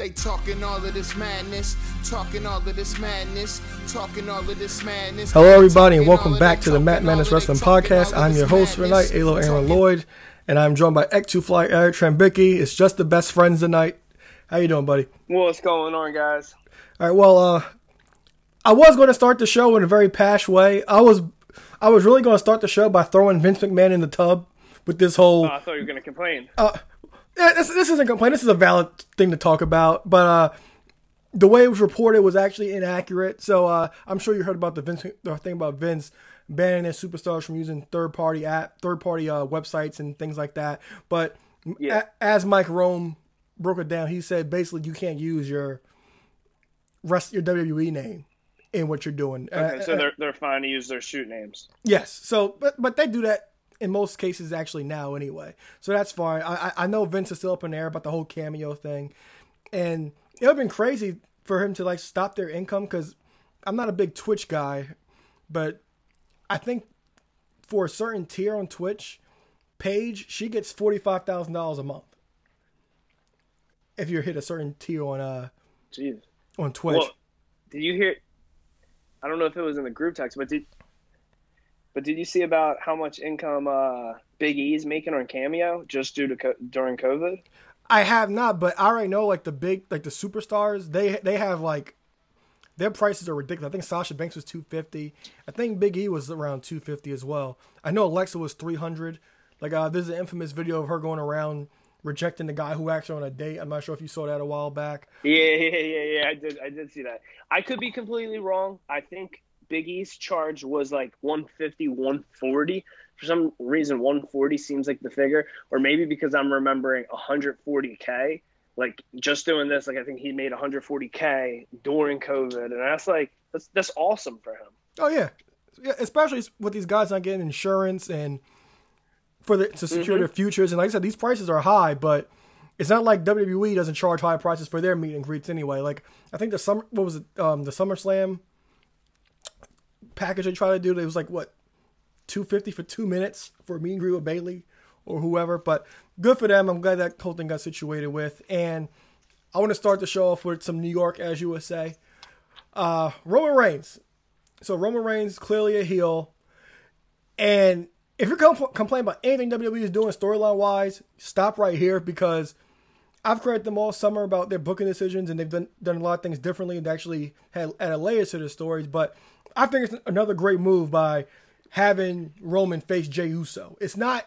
They talking all of this madness, talking all of this madness, talking all of this madness. Hello, everybody, and welcome back to the Matt Madness Wrestling Podcast. I'm your host for tonight, Alo Aaron Lloyd, and I'm joined by Ek2 Fly Eric Trambicki. It's just the best friends tonight. How you doing, buddy? What's going on, guys? All right. Well, uh, I was going to start the show in a very pash way. I was, I was really going to start the show by throwing Vince McMahon in the tub with this whole. Oh, I thought you were going to complain. Uh, this, this isn't a complaint. This is a valid thing to talk about, but uh, the way it was reported was actually inaccurate. So uh, I'm sure you heard about the Vince, the thing about Vince banning his superstars from using third party app, third party uh, websites and things like that. But Yeah. a- as Mike Rome broke it down, he said basically you can't use your rest your WWE name in what you're doing. Okay, Uh, so uh, they're they're fine to use their shoot names. Yes. So, but but they do that in most cases actually now anyway. So that's fine. I I- know Vince is still up in the air about the whole cameo thing, and it would have been crazy for him to like stop their income because I'm not a big Twitch guy, but I think for a certain tier on Twitch, Paige she gets forty five thousand dollars a month if you hit a certain tier on uh Jeez. on Twitch. Well, did you hear? I don't know if it was in the group text, but did but did you see about how much income uh, Big E's making on Cameo just due to co- during COVID? I have not, but I already know like the big like the superstars they they have like their prices are ridiculous. I think Sasha Banks was two fifty. I think Big E was around two fifty as well. I know Alexa was three hundred. Like uh, there's an infamous video of her going around rejecting the guy who asked her on a date. I'm not sure if you saw that a while back. Yeah, yeah, yeah, yeah. I did. I did see that. I could be completely wrong. I think Big E's charge was like 150, 140. For some reason, 140 seems like the figure, or maybe because I'm remembering 140k. Like just doing this, like I think he made 140k during COVID, and that's like that's that's awesome for him. Oh yeah, yeah especially with these guys not getting insurance and for the to secure their futures. And like I said, these prices are high, but it's not like WWE doesn't charge high prices for their meet and greets anyway. Like I think the summer what was it um, the SummerSlam package they tried to do. It was like what two fifty for two minutes for me and greet with Bayley or whoever. But good for them. I'm glad that whole thing got situated with. And I want to start the show off with some New York, as you would say. Uh, Roman Reigns. So Roman Reigns clearly a heel, and if you're compl- complaining about anything WWE is doing storyline wise, stop right here because I've credited them all summer about their booking decisions and they've done done a lot of things differently and actually had added layers to their stories. But I think it's another great move by having Roman face Jey Uso. It's not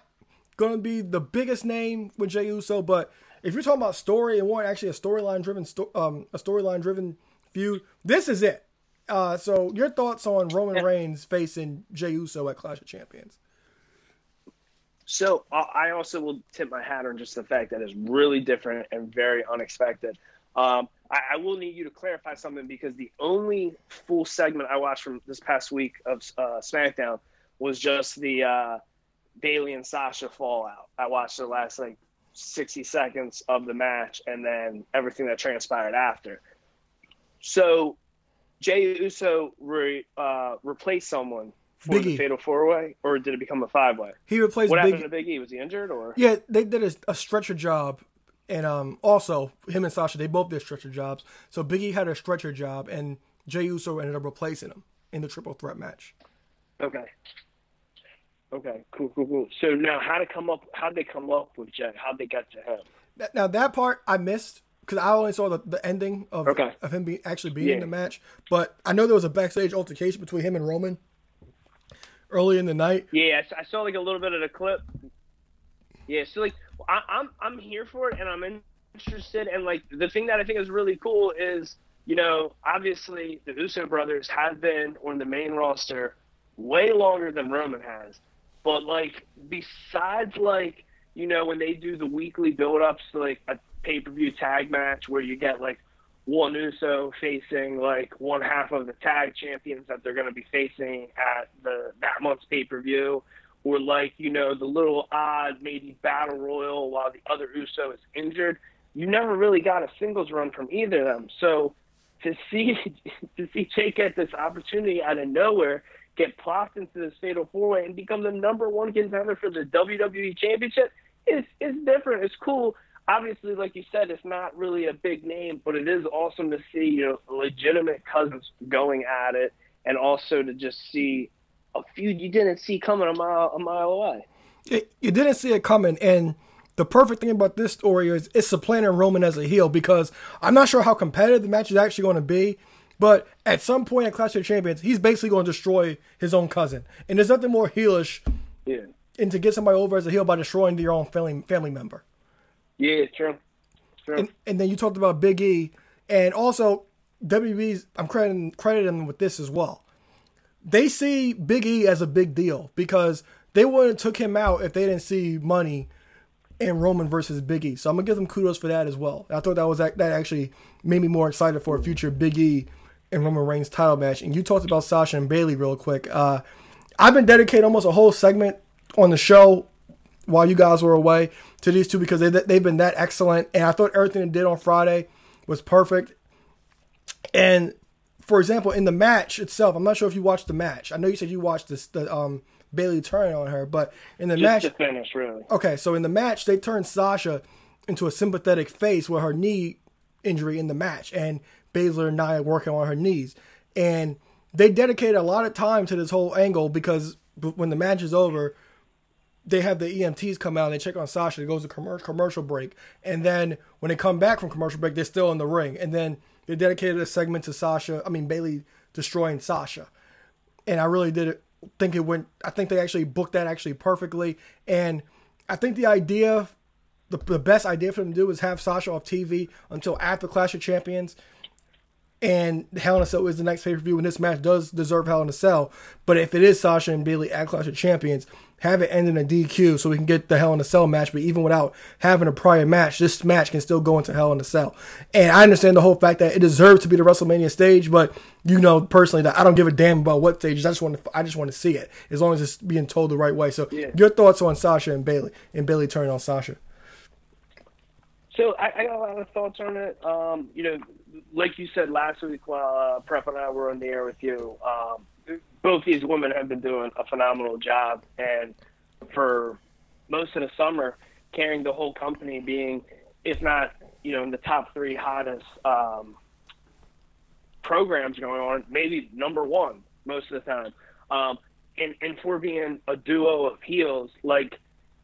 going to be the biggest name with Jey Uso, but if you're talking about story and want actually a storyline driven um, a storyline driven feud, this is it. Uh, so your thoughts on Roman Reigns facing Jey Uso at Clash of Champions? So I I also will tip my hat on just the fact that it's really different and very unexpected. Um, I, I will need you to clarify something because the only full segment I watched from this past week of uh, SmackDown was just the uh, Bayley and Sasha fallout. I watched the last like 60 seconds of the match and then everything that transpired after. So Jey Uso re, uh, replaced someone for Big the E. Fatal Four Way, or did it become a five way? He replaced What Big. happened to Big E? Was he injured or? Yeah, they did a, a stretcher job, and um, also him and Sasha, they both did stretcher jobs. So Big E had a stretcher job, and Jey Uso ended up replacing him in the triple threat match. Okay. Okay. Cool. Cool. Cool. So now, how to come up? How they come up with Jey? How they get to him? Now that part I missed because I only saw the, the ending of Okay. of him be, actually being in Yeah. the match. But I know there was a backstage altercation between him and Roman early in the night. Yeah, I saw like a little bit of the clip. Yeah, so like I, I'm I'm here for it, and I'm interested. And like the thing that I think is really cool is, you know, obviously the Uso brothers have been on the main roster way longer than Roman has. But like besides like you know when they do the weekly build ups like a pay per view tag match where you get like one Uso facing like one half of the tag champions that they're going to be facing at the that month's pay per view, or like you know the little odd maybe battle royal while the other Uso is injured. You never really got a singles run from either of them. So to see to see Jake get this opportunity out of nowhere, get plopped into this fatal four way and become the number one contender for the WWE Championship is is different. It's cool. obviously, like you said, it's not really a big name, but it is awesome to see you know legitimate cousins going at it, and also to just see a feud you didn't see coming a mile a mile away. you didn't see it coming, and the perfect thing about this story is it's supplanting Roman as a heel because I'm not sure how competitive the match is actually going to be. But at some point in Clash of Champions, he's basically going to destroy his own cousin. And there's nothing more heelish yeah. and to get somebody over as a heel by destroying your own family family member. Yeah, true. True. And, and then you talked about Big E, and also WB's. I'm crediting crediting them with this as well. They see Big E as a big deal because they wouldn't have took him out if they didn't see money in Roman versus Big E. So I'm gonna give them kudos for that as well. I thought that was that actually made me more excited for a future Big E and Roman Reigns title match. And you talked about Sasha and Bailey real quick. Uh, I've been dedicating almost a whole segment on the show while you guys were away to these two because they, they've been that excellent. And I thought everything they did on Friday was perfect. And for example, in the match itself, I'm not sure if you watched the match. I know you said you watched this, the um, Bayley turn on her, but in the Just match, finish, really. Okay, so in the match, they turned Sasha into a sympathetic face with her knee injury in the match, and Baszler and Nia working on her knees. And they dedicated a lot of time to this whole angle because when the match is over, they have the EMTs come out and they check on Sasha. It goes to commercial commercial break, and then when they come back from commercial break, they're still in the ring. And then they dedicated a segment to Sasha. I mean Bayley destroying Sasha, and I really did think it went. I think they actually booked that actually perfectly, and I think the idea, the the best idea for them to do is have Sasha off TV until after Clash of Champions and Hell in a Cell is the next pay per view, and this match does deserve Hell in a Cell. But if it is Sasha and Bayley at Clash of Champions, have it end in a DQ so we can get the Hell in a Cell match. But even without having a prior match, this match can still go into Hell in a Cell. And I understand the whole fact that it deserves to be the WrestleMania stage, but you know personally that I don't give a damn about what stages. I just want to, I just want to see it as long as it's being told the right way. So Yeah. your thoughts on Sasha and Bayley and Bayley turning on Sasha? So I, I got a lot of thoughts on it. Um, you know, like you said last week while uh, Prep and I were on the air with you, um, both these women have been doing a phenomenal job, and for most of the summer, carrying the whole company, being if not you know in the top three hottest um, programs going on, maybe number one most of the time. Um, and and for being a duo of heels, like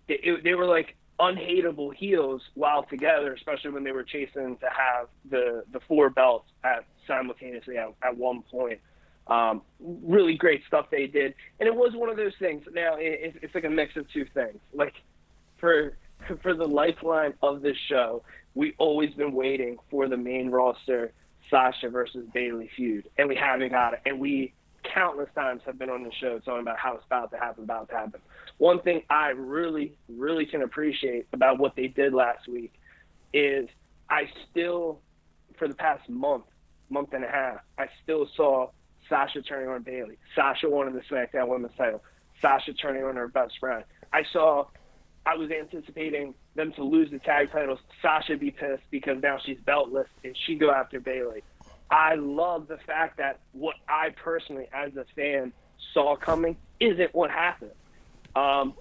they, they were like unhateable heels while together, especially when they were chasing to have the the four belts at simultaneously at, at one point. Um, really great stuff they did, and it was one of those things. Now it, it's like a mix of two things. Like for for the lifeline of this show, we always been waiting for the main roster Sasha versus Bayley feud, and we haven't got it. And we countless times have been on the show talking about how it's about to happen, about to happen. One thing I really, really can appreciate about what they did last week is I still, for the past month, month and a half, I still saw Sasha turning on Bayley. Sasha winning the SmackDown Women's title. Sasha turning on her best friend. I saw, I was anticipating them to lose the tag titles. Sasha be pissed because now she's beltless and she go after Bayley. I love the fact that what I personally, as a fan, saw coming isn't what happened. Um,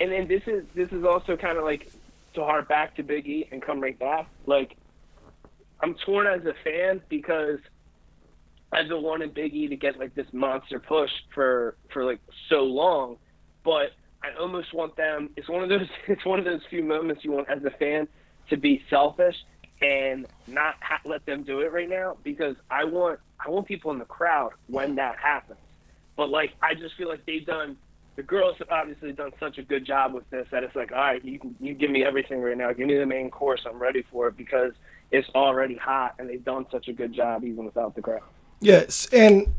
and then this is this is also kind of like to hark back to Big E and come right back. Like I'm torn as a fan because I've been wanting Big E to get like this monster push for for like so long, but I almost want them. It's one of those. It's one of those few moments you want as a fan to be selfish and not ha- let them do it right now because I want I want people in the crowd when that happens. But like I just feel like they've done the girls have obviously done such a good job with this that it's like all right you you give me everything right now give me the main course I'm ready for it because it's already hot and they've done such a good job even without the crowd. Yes, and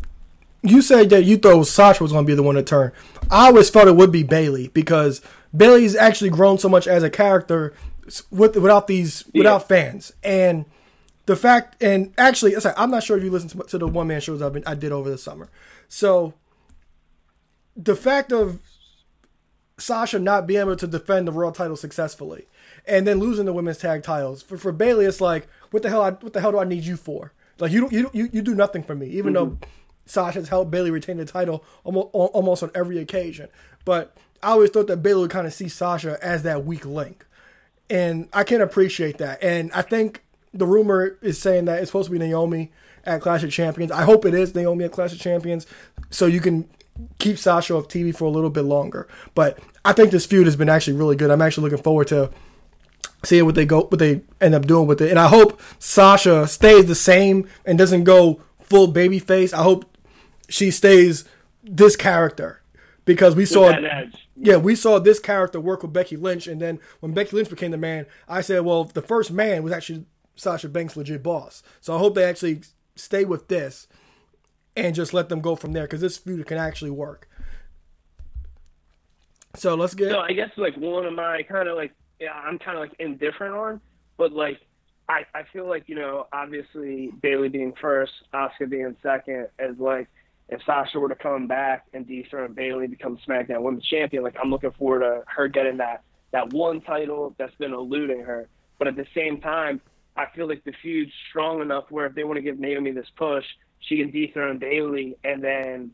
you said that you thought Sasha was going to be the one to turn. I always felt it would be Bayley because Bayley's actually grown so much as a character with without these without fans and the fact and actually I'm not sure if you listened to, to the one man shows I've been, I did over the summer. So the fact of Sasha not being able to defend the world title successfully and then losing the women's tag titles for, for Bayley it's like what the hell I, what the hell do I need you for? Like you don't you don't- you, you do nothing for me even though mm-hmm. Sasha's helped Bayley retain the title almost almost on every occasion. But I always thought that Bayley would kind of see Sasha as that weak link. and I can appreciate that. And I think the rumor is saying that it's supposed to be Naomi at Clash of Champions. I hope it is Naomi at Clash of Champions, so you can keep Sasha off TV for a little bit longer. But I think this feud has been actually really good. I'm actually looking forward to seeing what they go, what they end up doing with it. And I hope Sasha stays the same and doesn't go full baby face. I hope she stays this character because we saw yeah we saw this character work with Becky Lynch and then when Becky Lynch became the man I said well the first man was actually Sasha Banks legit boss so I hope they actually stay with this and just let them go from there because this feud can actually work so let's get so I guess like one of my kind of like I'm kind of like indifferent on but like I, I feel like you know obviously Bayley being first, Asuka being second is like if Sasha were to come back and dethrone Bayley become SmackDown Women's Champion, like I'm looking forward to her getting that that one title that's been eluding her. But at the same time, I feel like the feud's strong enough where if they want to give Naomi this push, she can dethrone Bayley, and then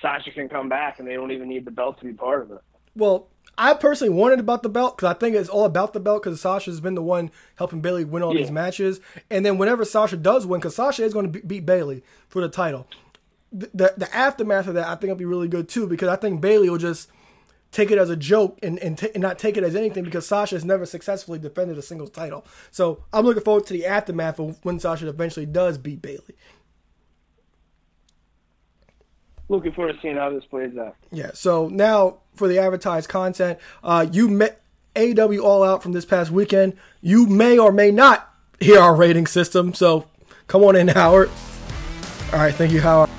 Sasha can come back, and they don't even need the belt to be part of it. Well, I personally wanted about the belt because I think it's all about the belt because Sasha's been the one helping Bayley win all yeah. these matches. And then whenever Sasha does win, because Sasha is going to beat Bayley for the title, the, the aftermath of that I think will be really good too because I think Bayley will just take it as a joke and and, t- and not take it as anything because Sasha has never successfully defended a single title. So I'm looking forward to the aftermath of when Sasha eventually does beat Bayley. Looking forward to seeing how this plays out. Yeah. So now for the advertised content. Uh, you met AEW All Out from this past weekend. You may or may not hear our rating system, so come on in, Howard. All right, thank you, Howard.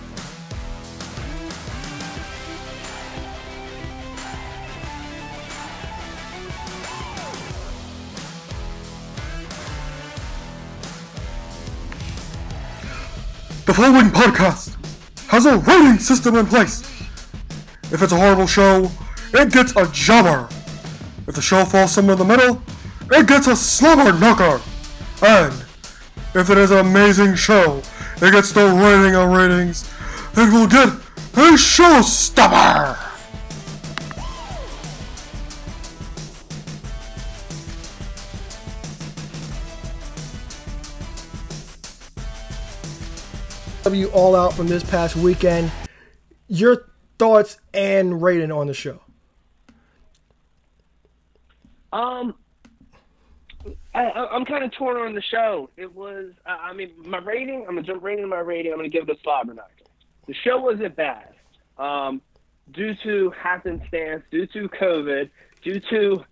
The following podcast has a rating system in place. If it's a horrible show, it gets a jobber. If the show falls somewhere in the middle, it gets a slobber knocker. And if it is an amazing show, it gets the rating of ratings, it will get a showstopper. W All Out from this past weekend. Your thoughts and rating on the show? Um, I, am kind of torn on the show. It was, I mean, my rating. I'm gonna jump right into my rating. I'm gonna give it a slobber knocker. The show wasn't bad, um, due to happenstance, due to COVID, due to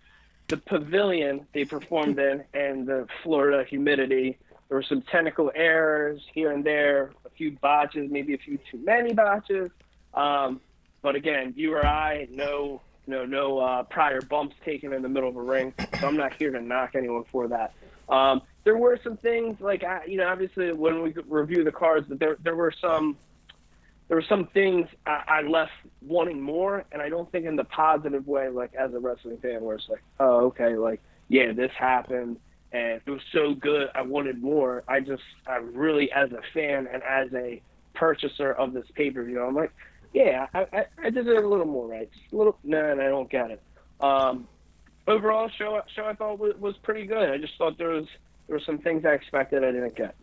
the pavilion they performed in and the Florida humidity. There were some technical errors here and there, few botches, maybe a few too many botches. Um, but again, you or I, no no no uh, prior bumps taken in the middle of a ring. So I'm not here to knock anyone for that. Um, there were some things like I, you know, obviously when we review the cards, there there were some there were some things I, I left wanting more, and I don't think in the positive way, like as a wrestling fan, where it's like, oh, okay, like yeah, this happened, and it was so good, I wanted more. I just, I really, as a fan and as a purchaser of this pay per view, I'm like, yeah, I, I, I deserve a little more right. Just a little, no, and I don't get it. Um, overall, show show I thought was, was pretty good. I just thought there was there were some things I expected I didn't get.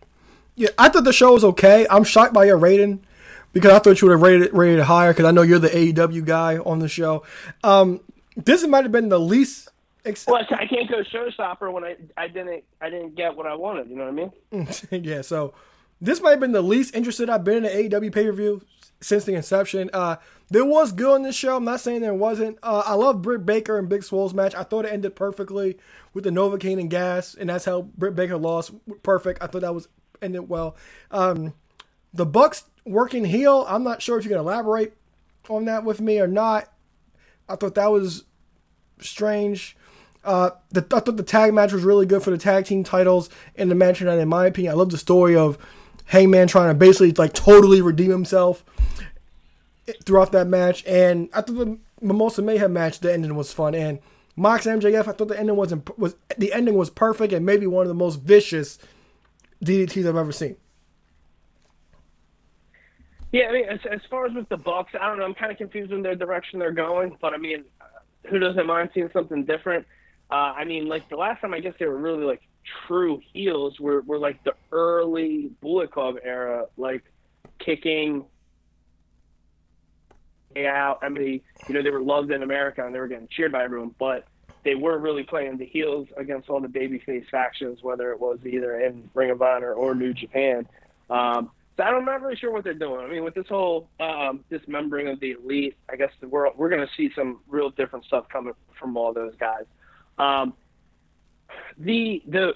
Yeah, I thought the show was okay. I'm shocked by your rating because I thought you would have rated rated higher because I know you're the AEW guy on the show. Um, this might have been the least. Ex- well, I can't go showstopper when I I didn't I didn't get what I wanted. You know what I mean? yeah. So this might have been the least interested I've been in an AEW pay per view since the inception. Uh, there was good on this show. I'm not saying there wasn't. Uh, I love Britt Baker and Big Swole's match. I thought it ended perfectly with the Novocaine and gas, and that's how Britt Baker lost. Perfect. I thought that was ended well. Um, the Bucks working heel. I'm not sure if you can elaborate on that with me or not. I thought that was strange. Uh, the, I thought the tag match was really good for the tag team titles in the match, and in my opinion, I love the story of Hangman trying to basically like totally redeem himself throughout that match. And I thought the Mimosa Mayhem match, the ending was fun. And Mox MJF, I thought the ending was was the ending was perfect and maybe one of the most vicious DDTs I've ever seen. Yeah, I mean, as, as far as with the Bucks, I don't know. I'm kind of confused in their direction they're going, but I mean, who doesn't mind seeing something different? Uh, I mean, like the last time I guess they were really like true heels were, were like the early Bullet Club era, like kicking out. I mean, you know, they were loved in America and they were getting cheered by everyone, but they were really playing the heels against all the babyface factions, whether it was either in Ring of Honor or New Japan. Um, so I'm not really sure what they're doing. I mean, with this whole um, dismembering of the elite, I guess the world, we're going to see some real different stuff coming from all those guys. Um, the the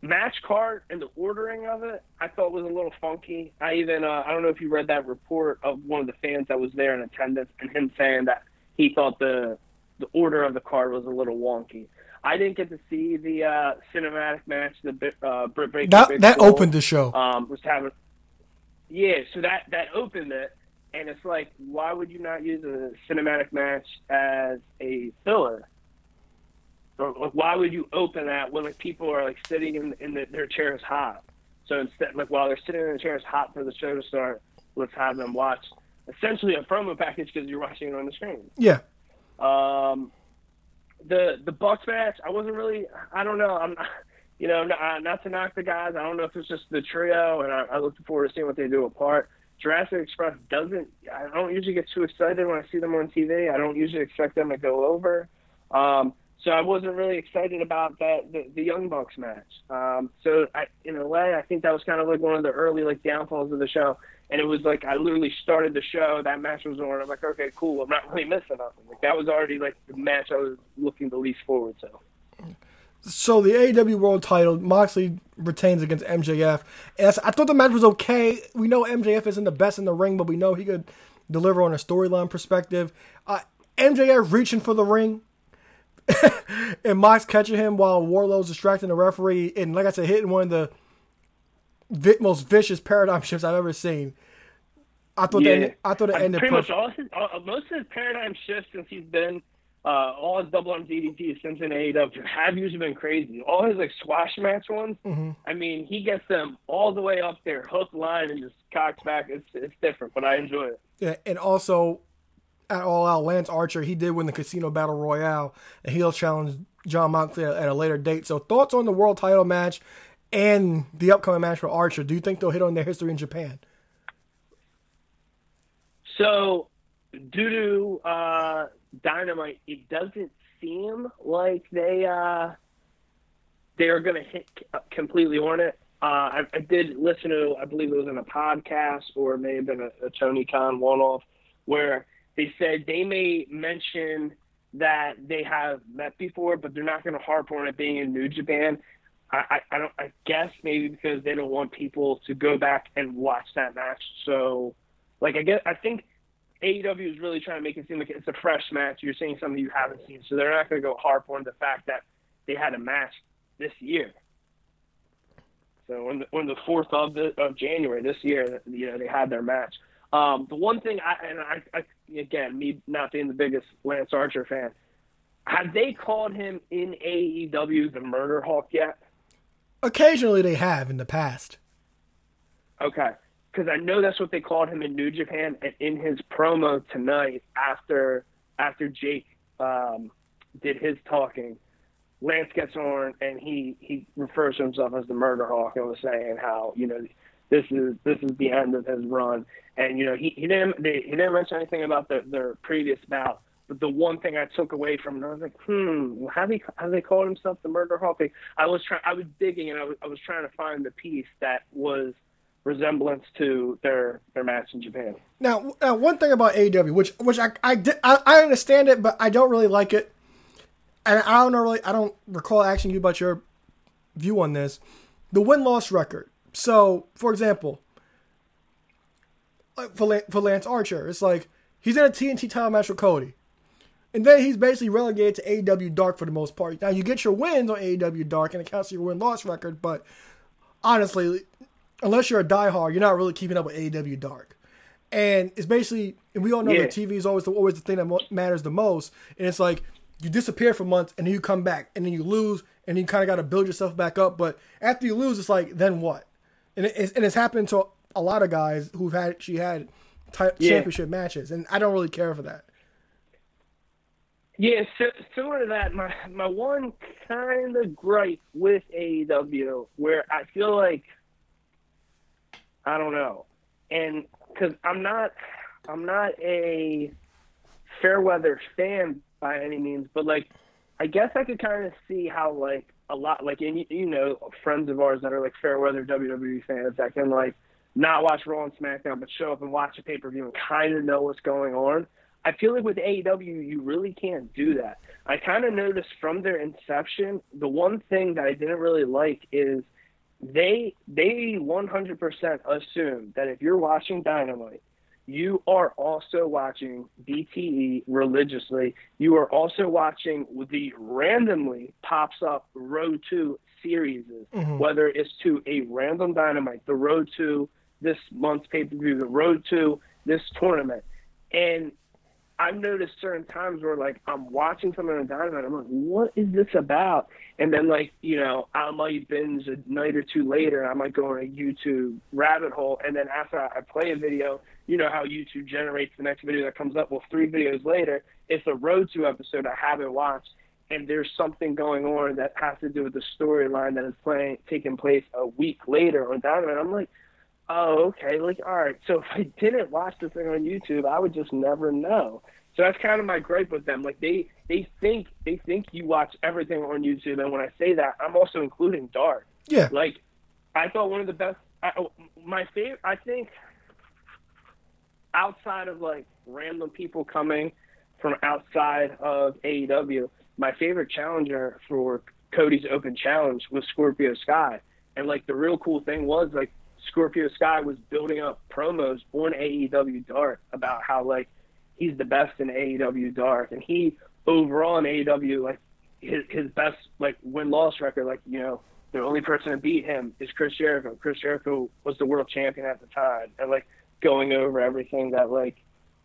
match card and the ordering of it, I thought was a little funky. I even uh, I don't know if you read that report of one of the fans that was there in attendance and him saying that he thought the the order of the card was a little wonky. I didn't get to see the uh, cinematic match. The uh, Britt Baker that that opened the show. Um, was having yeah, so that that opened it, and it's like, why would you not use a cinematic match as a filler? Or like, why would you open that when like people are like sitting in in the, their chairs hot? So instead, like while they're sitting in their chairs hot for the show to start, let's have them watch essentially a promo package because you're watching it on the screen. Yeah. Um, the the Bucks match, I wasn't really. I don't know. I'm. You know, not, not to knock the guys. I don't know if it's just the trio, and I, I look forward to seeing what they do apart. Jurassic Express doesn't. I don't usually get too excited when I see them on TV. I don't usually expect them to go over. Um, so I wasn't really excited about that the, the Young Bucks match. Um, so I, in a way, I think that was kind of like one of the early like downfalls of the show. And it was like I literally started the show. That match was on. I'm like, okay, cool. I'm not really missing nothing. Like that was already like the match I was looking the least forward to. So the AEW World Title, Moxley retains against MJF. And I thought the match was okay. We know MJF isn't the best in the ring, but we know he could deliver on a storyline perspective. Uh, MJF reaching for the ring, and Mox catching him while Wardlow's distracting the referee, and like I said, hitting one of the vi- most vicious paradigm shifts I've ever seen. I thought yeah. that I thought it ended pretty perfect. much all his, all, most of his paradigm shifts since he's been uh, all his double arm DDTs since in AEW have usually been crazy. All his like squash match ones, Mm-hmm. I mean, he gets them all the way up there, hook line, and just cocks back. It's it's different, but I enjoy it. Yeah, and also at All Out, Lance Archer, he did win the Casino Battle Royale, and he'll challenge Jon Moxley at, a later date. So, thoughts on the world title match and the upcoming match for Archer? Do you think they'll hit on their history in Japan? So, due to uh, Dynamite, it doesn't seem like they uh, they are going to hit completely on it. Uh, I, I did listen to, I believe it was in a podcast or it may have been a, a Tony Khan one-off, where they said they may mention that they have met before, but they're not going to harp on it being in New Japan. I, I, I don't. I guess maybe because they don't want people to go back and watch that match. So, like, I guess I think AEW is really trying to make it seem like it's a fresh match. You're seeing something you haven't seen, so they're not going to go harp on the fact that they had a match this year. So on the, on the fourth of the, of January this year, you know they had their match. Um, the one thing I and I, I again me not being the biggest Lance Archer fan, have they called him in AEW the Murder Hawk yet? Occasionally, they have in the past. Okay, because I know that's what they called him in New Japan, and in his promo tonight after after Jake um, did his talking, Lance gets on and he he refers to himself as the Murder Hawk and was saying how you know this is this is the end of his run, and you know he he didn't they, he didn't mention anything about the, their previous bout. But the one thing I took away from it, I was like, hmm, have he have they called himself the Murder Hawk? I was trying, I was digging, and I was I was trying to find the piece that was resemblance to their their match in Japan. Now, uh, one thing about AEW, which which I I, I I understand it, but I don't really like it, and I don't really I don't recall asking you about your view on this. The win loss record. So, for example, like for for Lance Archer, it's like he's in a TNT title match with Cody. And then he's basically relegated to AEW Dark for the most part. Now you get your wins on AEW Dark and it counts your win loss record, but honestly, unless you're a diehard, you're not really keeping up with AEW Dark. And it's basically, and we all know Yeah. that TV is always the, always the thing that mo- matters the most. And it's like you disappear for months and then you come back and then you lose and you kind of got to build yourself back up. But after you lose, it's like then what? And it's, and it's happened to a lot of guys who've had she had ty- Yeah. championship matches, and I don't really care for that. Yeah, so, similar to that, my my one kind of gripe with AEW, where I feel like I don't know, and because I'm not I'm not a Fairweather fan by any means, but like I guess I could kind of see how like a lot like and you, know friends of ours that are like Fairweather WWE fans that can like not watch Raw and SmackDown but show up and watch a pay per view and kind of know what's going on. I feel like with AEW you really can't do that. I kind of noticed from their inception the one thing that I didn't really like is they they 100% assume that if you're watching Dynamite you are also watching BTE religiously. You are also watching the randomly pops up Road to series, mm-hmm. whether it's to a random dynamite, the Road to this month's pay per view, the Road to this tournament. And I've noticed certain times where like I'm watching something on Dynamite, I'm like, what is this about? And then like you know I might binge a night or two later, and I might go on a YouTube rabbit hole, and then after I play a video, you know how YouTube generates the next video that comes up. Well, three videos later, it's a Road to episode I haven't watched, and there's something going on that has to do with the storyline that is playing taking place a week later on Dynamite. I'm like, oh, okay, like, all right. So if I didn't watch the thing on YouTube, I would just never know. So that's kind of my gripe with them. Like they they think they think you watch everything on YouTube, and when I say that, I'm also including Dark. Yeah. Like I thought one of the best. I, oh, my favorite. I think outside of like random people coming from outside of AEW, my favorite challenger for Cody's Open Challenge was Scorpio Sky. And like the real cool thing was like Scorpio Sky was building up promos on AEW Dark about how like he's the best in AEW Dark, and he overall in AEW like his his best like win loss record, like you know the only person to beat him is Chris Jericho. Chris Jericho was the world champion at the time, and like going over everything that like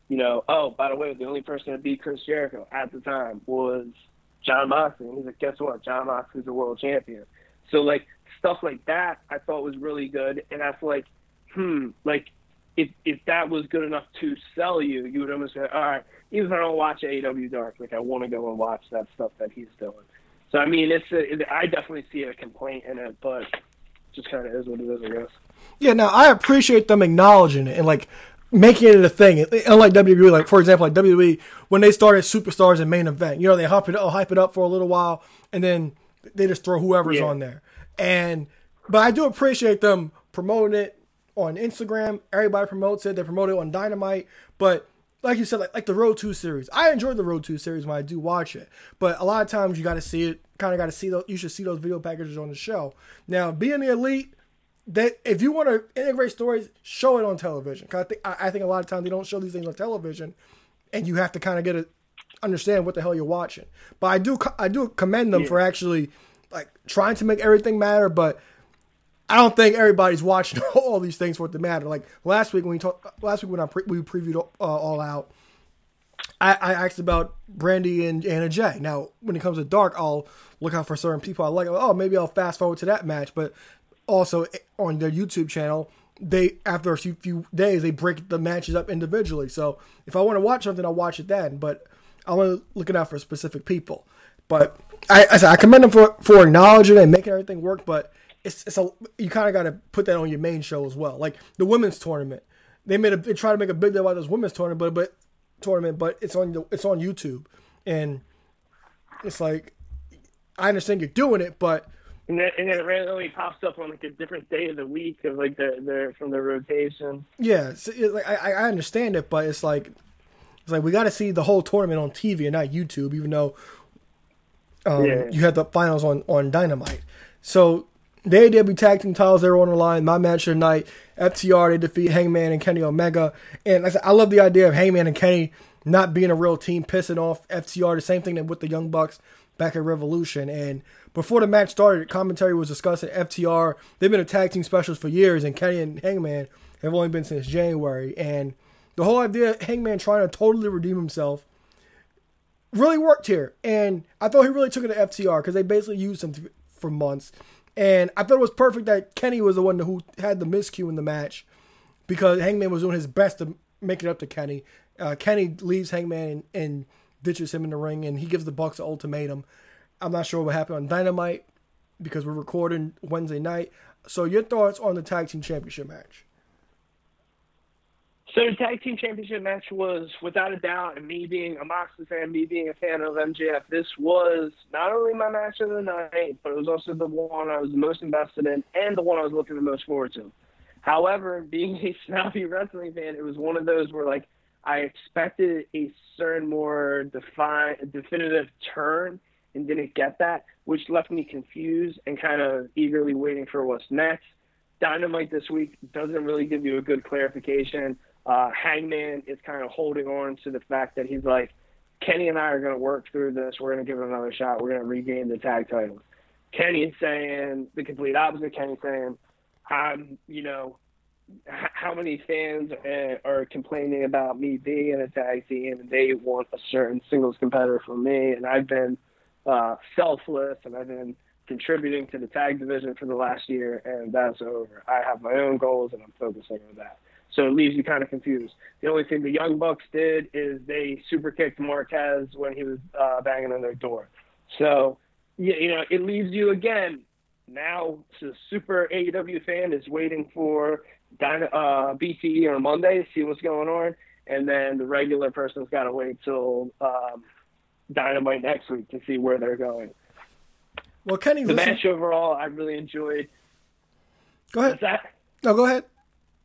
you know oh by the way the only person to beat Chris Jericho at the time was Jon Moxley, and he's like guess what Jon Moxley's the world champion. So like stuff like that I thought was really good, and I that's like, hmm, like if if that was good enough to sell you, you would almost say, all right, even if I don't watch AEW Dark, like I want to go and watch that stuff that he's doing. So I mean, it's a, it, I definitely see a complaint in it, but just kind of is what it is, I guess. Yeah, now I appreciate them acknowledging it and like making it a thing. Unlike WWE, like for example, like WWE when they started superstars and main event, you know, they hype it up, hype it up for a little while, and then they just throw whoever's yeah. on there. And but I do appreciate them promoting it on Instagram. Everybody promotes it. They promote it on Dynamite. But like you said, like, like the Road 2 series. I enjoy the Road 2 series when I do watch it. But a lot of times you got to see it, kind of got to see those, you should see those video packages on the show. Now, being the elite, that if you want to integrate stories, show it on television. Cause I think, I, I think a lot of times they don't show these things on television and you have to kind of get it, understand what the hell you're watching. But I do, I do commend them yeah. for actually like trying to make everything matter, but I don't think everybody's watching all these things for it to matter. Like last week when we talked, last week when I pre- we previewed uh, All Out, I, I, asked about Brandi and Anna Jay. Now, when it comes to Dark, I'll look out for certain people I like. Oh, maybe I'll fast forward to that match. But also eh, on their YouTube channel, they after a few days they break the matches up individually. So if I want to watch something, I'll watch it then. But I'm looking out for specific people. But I, I, I commend them for for acknowledging and making everything work. But it's it's a you kind of got to put that on your main show as well. Like the women's tournament, they made a they try to make a big deal about this women's tournament, but but tournament, but it's on the, it's on YouTube, and it's like I understand you're doing it, but and then, and then it randomly pops up on like a different day of the week of like the the from the rotation. Yeah, so it, like I I understand it, but it's like it's like we got to see the whole tournament on TV and not YouTube, even though um, yeah. you had the finals on on Dynamite. So the AEW tag team titles they were on the line. My match of the night, FTR they defeat Hangman and Kenny Omega. And I said, I love the idea of Hangman and Kenny not being a real team, pissing off FTR. The same thing that with the Young Bucks back at Revolution. And before the match started, commentary was discussing FTR. They've been a tag team specialist for years, and Kenny and Hangman have only been since January. And the whole idea of Hangman trying to totally redeem himself really worked here. And I thought he really took it to FTR because they basically used him for months. And I thought it was perfect that Kenny was the one who had the miscue in the match because Hangman was doing his best to make it up to Kenny. Uh, Kenny leaves Hangman and, in ditches him in the ring, and he gives the Bucks an ultimatum. I'm not sure what happened on Dynamite because we're recording Wednesday night. So your thoughts on the tag team championship match? So the tag team championship match was, without a doubt, and me being a Moxley fan, me being a fan of MJF, this was not only my match of the night, but it was also the one I was the most invested in and the one I was looking the most forward to. However, being a snappy wrestling fan, it was one of those where like I expected a certain more defined, definitive turn and didn't get that, which left me confused and kind of eagerly waiting for what's next. Dynamite this week doesn't really give you a good clarification uh, Hangman is kind of holding on to the fact that he's like, Kenny and I are going to work through this. We're going to give it another shot. We're going to regain the tag titles. Kenny's saying the complete opposite. Kenny's saying, I'm, you know, how many fans uh, are complaining about me being in a tag team and they want a certain singles competitor from me. And I've been uh, selfless and I've been contributing to the tag division for the last year and that's over. I have my own goals and I'm focusing on that. So it leaves you kind of confused. The only thing the Young Bucks did is they super kicked Marquez when he was uh, banging on their door. So, you know, it leaves you again. Now, the super AEW fan is waiting for Dyna, uh, BTE on Monday to see what's going on. And then the regular person's got to wait till um, Dynamite next week to see where they're going. Well, Kenny, the match overall, I really enjoyed. Go ahead. that? No, go ahead.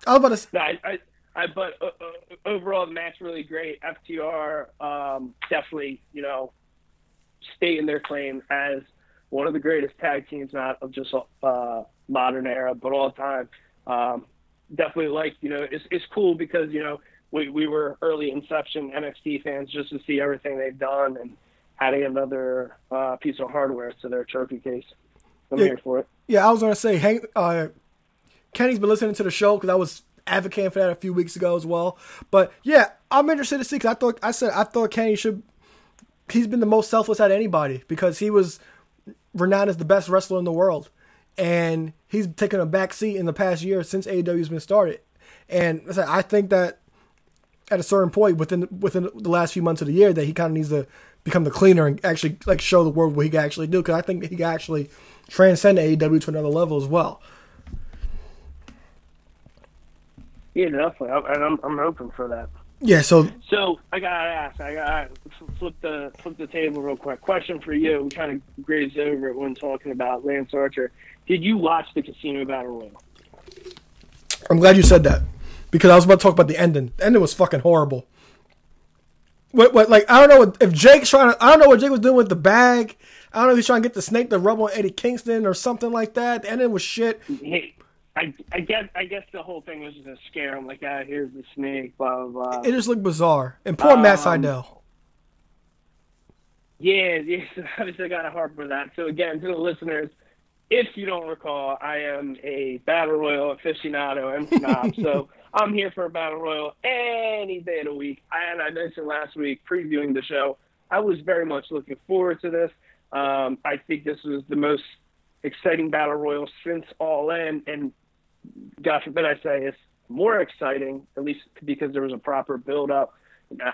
I was about to. No, I, I, I but uh, uh, overall, the match really great. FTR um, definitely, you know, stay in their claim as one of the greatest tag teams, not of just uh, modern era, but all time. Um, definitely like, you know, it's it's cool because you know we we were early inception NXT fans just to see everything they've done and adding another uh, piece of hardware to their trophy case. I'm yeah, here for it. Yeah, I was gonna say, Hank, uh, Kenny's been listening to the show because I was advocating for that a few weeks ago as well. But yeah, I'm interested to see because I thought I said I thought Kenny should. He's been the most selfless out of anybody because he was renowned as the best wrestler in the world, and he's taken a back seat in the past year since AEW's been started. And I said I think that at a certain point within within the last few months of the year that he kind of needs to become the cleaner and actually like show the world what he can actually do because I think he can actually transcend AEW to another level as well. Yeah, definitely, and I'm I'm hoping for that. Yeah, so so I gotta ask, I gotta flip the flip the table real quick. Question for you. We kind of grazed over it when talking about Lance Archer. Did you watch the Casino Battle Royal? I'm glad you said that because I was about to talk about the ending. The ending was fucking horrible. What, what, like, I don't know if Jake's trying to, I don't know what Jake was doing with the bag. I don't know if he's trying to get the snake to rub on Eddie Kingston or something like that. The ending was shit. Hey, I, I guess I guess the whole thing was just to scare him, like, ah, here's the snake, blah blah blah. It just looked bizarre. And poor um, Matt Sydal. Yeah, yeah. Obviously, I got a harp for that. So again, to the listeners, if you don't recall, I am a battle royal aficionado and snob. so I'm here for a battle royal any day of the week. And I mentioned last week previewing the show, I was very much looking forward to this. Um, I think this was the most exciting battle royal since All In, and God forbid I say it's more exciting, at least because there was a proper build up.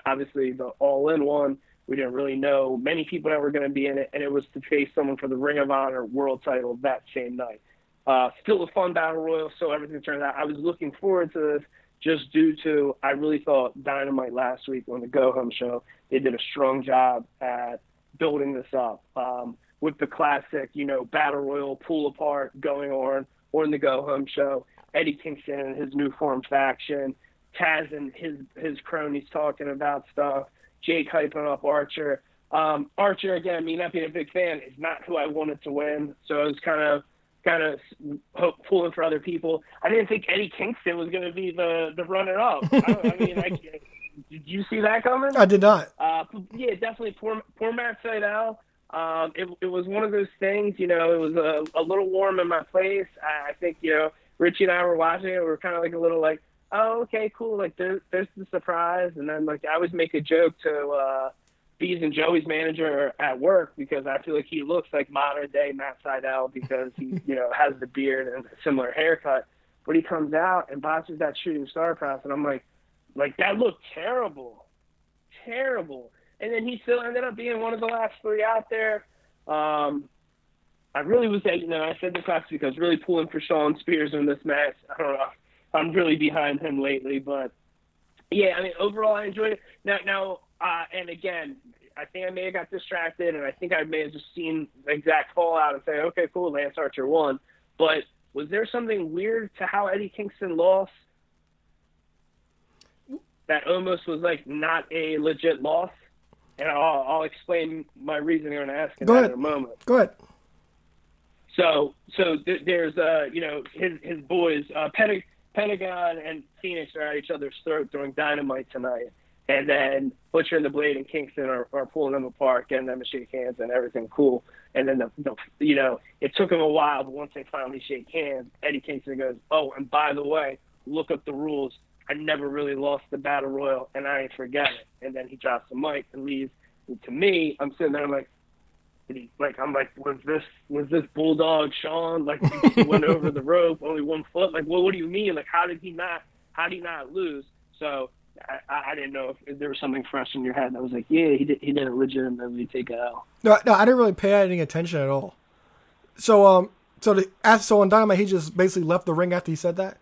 Obviously, the All In one, we didn't really know many people that were going to be in it, and it was to face someone for the Ring of Honor World Title that same night. Uh, still a fun battle royal, so everything turned out. I was looking forward to this just due to I really thought Dynamite last week on the Go Home show they did a strong job at building this up um, with the classic, you know, battle royal pull apart going on on the Go Home show. Eddie Kingston and his new form faction, Taz and his his cronies talking about stuff, Jake hyping up Archer. Um, Archer again, me not being a big fan, is not who I wanted to win, so I was kind of kind of pulling for other people. I didn't think Eddie Kingston was going to be the the runner up. I, I mean, I, did you see that coming? I did not. Uh, yeah, definitely poor poor Matt Sydal. Um, it, it was one of those things, you know, it was a, a little warm in my place. I, I think, you know, Richie and I were watching it. We were kind of like a little like, oh, okay, cool. Like there's, there's the surprise. And then like I always make a joke to uh, Bees and Joey's manager at work because I feel like he looks like modern day Matt Sydal because he, you know, has the beard and a similar haircut. But he comes out and botches that shooting star press. And I'm like, like that looked terrible. Terrible and then he still ended up being one of the last three out there. Um, I really was, you know, I said this last week. I was really pulling for Shawn Spears in this match. I don't know. I'm really behind him lately, but yeah, I mean, overall, I enjoyed it. Now, now, uh, and again, I think I may have got distracted, and I think I may have just seen the exact fallout and say, okay, cool, Lance Archer won. But was there something weird to how Eddie Kingston lost? That almost was like not a legit loss, and I'll, I'll explain my reasoning on asking Go that ahead. in a moment. Go ahead. So, so th- there's, uh, you know, his his boys, uh, Pen- Pentagon and Fenix are at each other's throat during Dynamite tonight, and then Butcher and the Blade and Kingston are, are pulling them apart, getting them to shake hands and everything cool. And then the, the, you know, it took them a while, but once they finally shake hands, Eddie Kingston goes, "Oh, and by the way, look up the rules. I never really lost the battle royal, and I ain't forget it." And then he drops the mic and leaves. And to me, I'm sitting there, I'm like, did he, like I'm like, was this was this bulldog Sean? Like he went over the rope, only one foot. Like, well, what do you mean? Like, how did he not? How did he not lose? So I, I didn't know if, if there was something fresh in your head I was like, yeah, he did, he didn't legitimately take it out. No, no, I didn't really pay any attention at all. So, um, so the so on Dynamite, he just basically left the ring after he said that.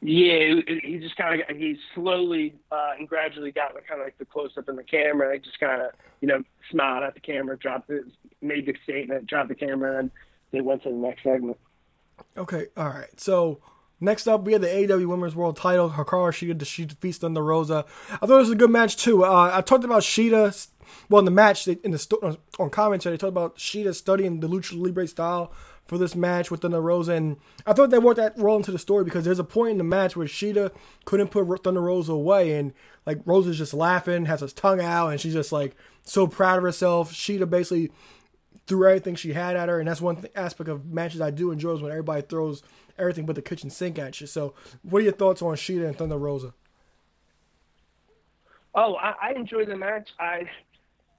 Yeah, he- just kind of he slowly uh, and gradually got like, kind of like the close up in the camera. He just kind of you know smiled at the camera, dropped it, made the statement, dropped the camera, and they went to the next segment. Okay, all right. So next up, we had the AEW Women's World Title. Hikaru Shida she defeats Thunder Rosa. I thought it was a good match too. Uh, I talked about Shida. Well, in the match, they, in the on commentary, they talked about Shida studying the lucha libre style for this match with Thunder Rosa, and I thought they worked that role into the story because there's a point in the match where Shida couldn't put Thunder Rosa away, and like Rosa's just laughing, has her tongue out, and she's just like so proud of herself. Shida basically threw everything she had at her, and that's one th- aspect of matches I do enjoy is when everybody throws everything but the kitchen sink at you. So, what are your thoughts on Shida and Thunder Rosa? Oh, I, I enjoyed the match. I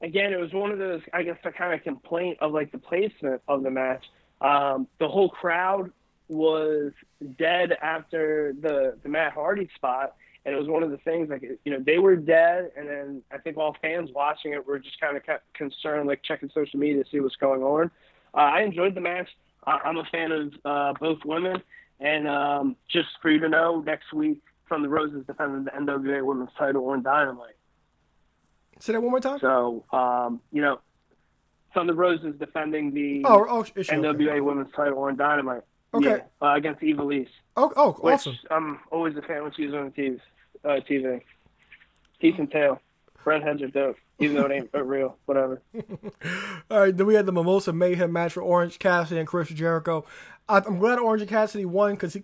again, it was one of those I guess the kind of complaint of like the placement of the match. Um, the whole crowd was dead after the the Matt Hardy spot, and it was one of the things like you know they were dead, and then I think all fans watching it were just kind of concerned, like checking social media to see what's going on. Uh, I enjoyed the match. Uh, I'm a fan of uh, both women, and um, just for you to know, next week Thunder Rosa's defending the NWA Women's title on Dynamite. Say that one more time. So um, you know, Thunder Rosa's defending the Oh, oh, NWA okay. Women's title on Dynamite. Okay. Yeah, uh, against Ivelisse. Oh, oh, Which awesome. I'm always a fan when she's on the TV. Uh, TV. Decent tail. Redheads are dope, even though it ain't real. Whatever. All right, then we had the Mimosa Mayhem match for Orange Cassidy and Chris Jericho. I, I'm glad Orange Cassidy won because he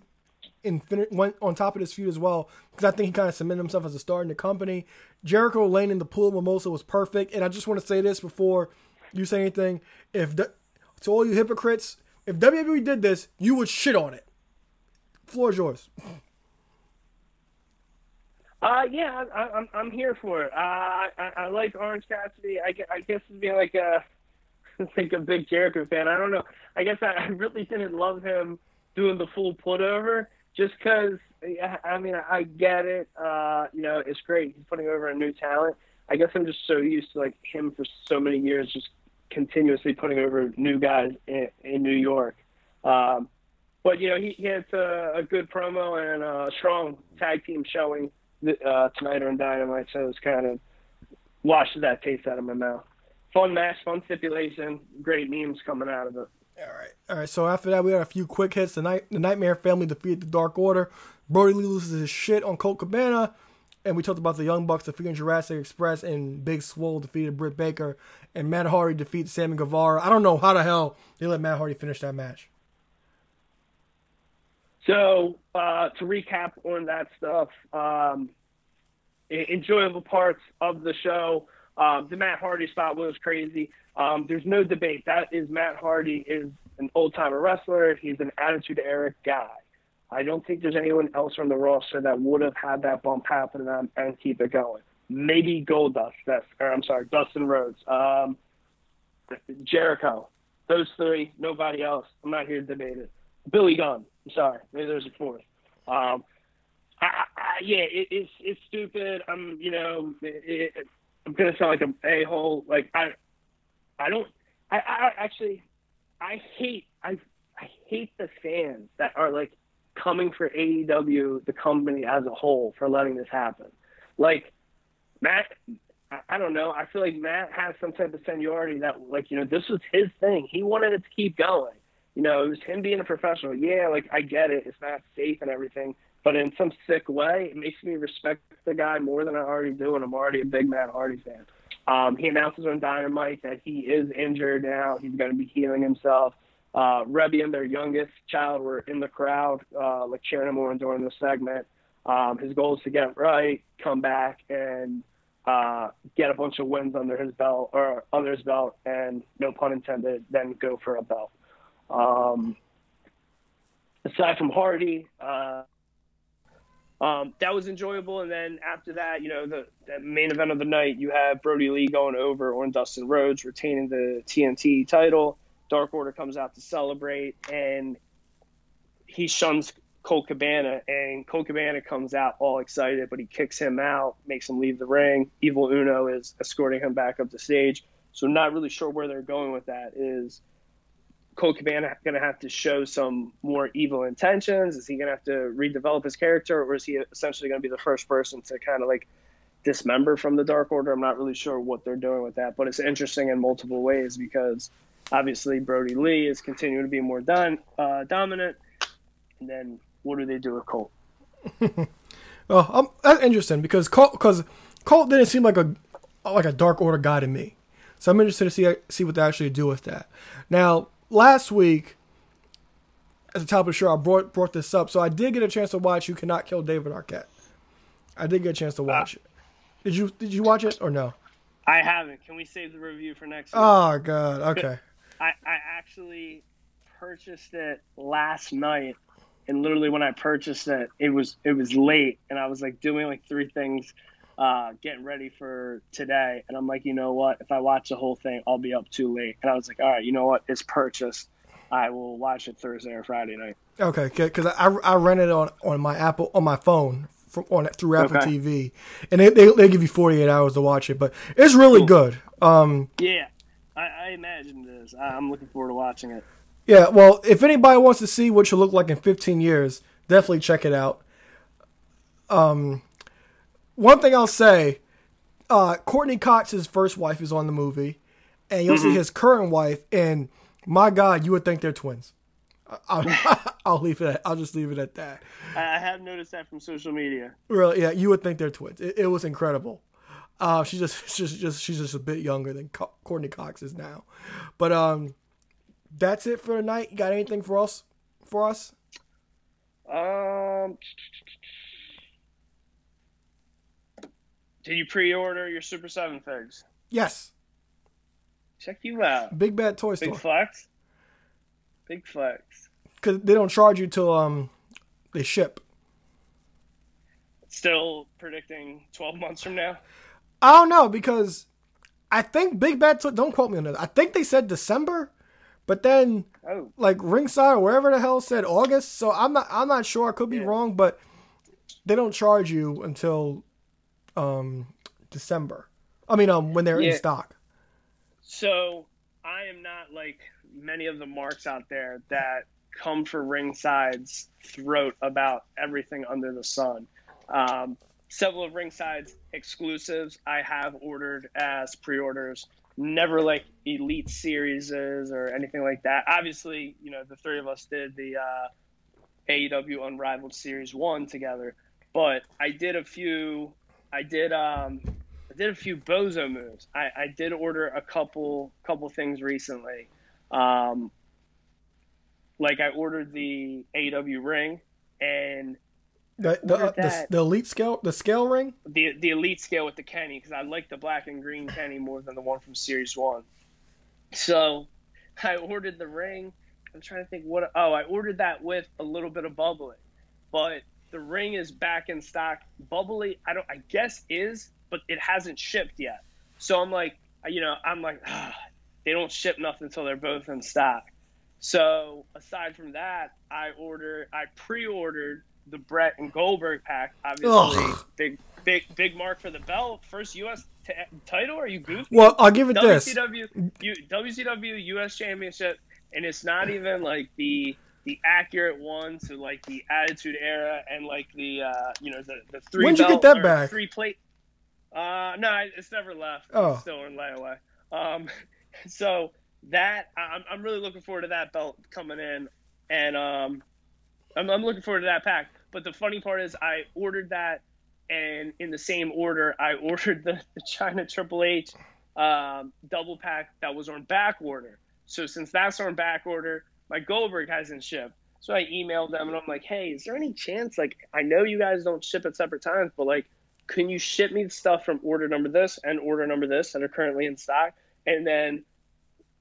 infinite went on top of this feud as well because I think he kind of cemented himself as a star in the company. Jericho laying in the pool of Mimosa was perfect, and I just want to say this before you say anything. If the, to all you hypocrites, if WWE did this, you would shit on it. Floor is yours. Uh, yeah, I, I, I'm I'm here for it. Uh, I, I like Orange Cassidy. I, I guess to be like a like a big Jericho fan. I don't know. I guess I, I really didn't love him doing the full put over just because. I mean, I get it. Uh, you know, it's great. He's putting over a new talent. I guess I'm just so used to like him for so many years, just continuously putting over new guys in, in New York. Um, but you know, he, he had a, a good promo and a strong tag team showing uh, tonight on Dynamite, so it's kind of washed that taste out of my mouth. Fun match, fun stipulation, great memes coming out of it. All right. All right. So after that, we had a few quick hits. The night, the Nightmare Family defeated the Dark Order. Brodie Lee loses his shit on Colt Cabana, and we talked about the Young Bucks defeating Jurassic Express, and Big Swole defeated Britt Baker, and Matt Hardy defeats Sammy Guevara. I don't know how the hell they let Matt Hardy finish that match. So uh, to recap on that stuff, um, enjoyable parts of the show. Um, the Matt Hardy spot was crazy. Um, there's no debate. That is Matt Hardy is an old timer wrestler. He's an attitude era guy. I don't think there's anyone else on the roster that would have had that bump happen and, and keep it going. Maybe Goldust. That's or I'm sorry, Dustin Rhodes. Um, Jericho. Those three. Nobody else. I'm not here to debate it. Billy Gunn. I'm sorry. Maybe there's a fourth. Um, I, I, yeah, it, it's it's stupid. I'm, you know, it, it, I'm gonna sound like a a hole. Like I, I don't. I, I actually, I hate. I I hate the fans that are like coming for AEW, the company as a whole, for letting this happen. Like Matt, I, don't know. I feel like Matt has some type of seniority that, like, you know, this was his thing. He wanted it to keep going. You know, it was him being a professional. Yeah, like I get it. It's not safe and everything, but in some sick way, it makes me respect the guy more than I already do, and I'm already a big Matt Hardy fan. Um, he announces on Dynamite that he is injured now. He's going to be healing himself. Uh, Reby and their youngest child were in the crowd, uh, like cheering him on during the segment. Um, his goal is to get right, come back, and uh, get a bunch of wins under his belt or under his belt, and no pun intended, then go for a belt. Um, aside from Hardy, uh, um, that was enjoyable. And then after that, you know, the, the, main event of the night, you have Brodie Lee going over on Dustin Rhodes, retaining the TNT title. Dark Order comes out to celebrate, and he shuns Colt Cabana, and Colt Cabana comes out all excited, but he kicks him out, makes him leave the ring. Evil Uno is escorting him back up the stage. So not really sure where they're going with that. Is Colt Cabana going to have to show some more evil intentions? Is he going to have to redevelop his character, or is he essentially going to be the first person to kind of like dismember from the Dark Order? I'm not really sure what they're doing with that, but it's interesting in multiple ways because obviously Brodie Lee is continuing to be more done, uh, dominant, and then what do they do with Colt? well, um, that's interesting because Colt, because Colt didn't seem like a like a Dark Order guy to me. So I'm interested to see see what they actually do with that. Now, last week, at the top of the show, I brought brought this up, so I did get a chance to watch "You Cannot Kill David Arquette." I did get a chance to watch uh, it. Did you Did you watch it or no? I haven't. Can we save the review for next week? Oh God. Okay. I I actually purchased it last night and literally when I purchased it, it was it was late, and I was like doing like three things, uh, getting ready for today, and I'm like, you know what? If I watch the whole thing, I'll be up too late, and I was like, all right, you know what? It's purchased. I will watch it Thursday or Friday night. Okay, because I, I rented it on on my Apple on my phone from on through Apple okay. TV, and they, they, they give you 48 hours to watch it, but it's really cool. good. Um, yeah, I, I imagine it is. I'm looking forward to watching it. Yeah, well, if anybody wants to see what you look like in 15 years, definitely check it out. Um, one thing I'll say, uh, Courteney Cox's first wife is on the movie, and you'll mm-hmm. see his current wife, and my God, you would think they're twins. I'll, I'll leave it. At, I'll just leave it at that. I have noticed that from social media. Really? Yeah, you would think they're twins. It, it was incredible. Uh, she's just, she's just, she's just a bit younger than Co- Courteney Cox is now, but um, that's it for tonight. You got anything for us? For us? Um. Did you pre-order your Super7 figs? Yes. Check you out. Big Bad Toy Store. Big flex. Big flex. Because they don't charge you till um they ship. Still predicting twelve months from now. I don't know because I think Big Bad Toy. Don't quote me on that. I think they said December. But then, oh. like ringside or wherever the hell said August. So I'm not I'm not sure. I could be yeah. wrong, but they don't charge you until um, December. I mean, um, when they're yeah. in stock. So I am not like many of the marks out there that come for ringside's throat about everything under the sun. Um, several of ringside's exclusives I have ordered as pre-orders never like elite series or anything like that. Obviously, you know, the three of us did the uh, AEW Unrivaled Series One together, but I did a few. I did um, I did a few bozo moves. I, I did order a couple couple things recently. Um, like I ordered the AEW ring, and the the, uh, the, the, elite scale, the scale ring, the the elite scale with the Kenny, because I like the black and green Kenny more than the one from Series One. So, I ordered the ring. I'm trying to think what. Oh, I ordered that with a little bit of bubbly, but the ring is back in stock. Bubbly, I don't. I guess is, but it hasn't shipped yet. So I'm like, you know, I'm like, ah, they don't ship nothing until they're both in stock. So aside from that, I ordered, I pre-ordered the Bret and Goldberg pack. Obviously, Ugh. big big big mark for the belt. First U.S. T- title. Are you goofy? Well, I'll give it this. WCW, U, WCW U.S. Championship, and it's not even like the the accurate one to like the Attitude Era and like the uh, you know the the three. When'd you get that back? Three plate. Uh, no, it's never left. Oh. It's still in layaway. Um, so that I'm I'm really looking forward to that belt coming in, and um, I'm I'm looking forward to that pack. But the funny part is, I ordered that, and in the same order, I ordered the, the Chyna Triple H um, double pack that was on back order. So since that's on back order, my Goldberg hasn't shipped. So I emailed them and I'm like, hey, is there any chance? Like, I know you guys don't ship at separate times, but like, can you ship me stuff from order number this and order number this that are currently in stock? And then,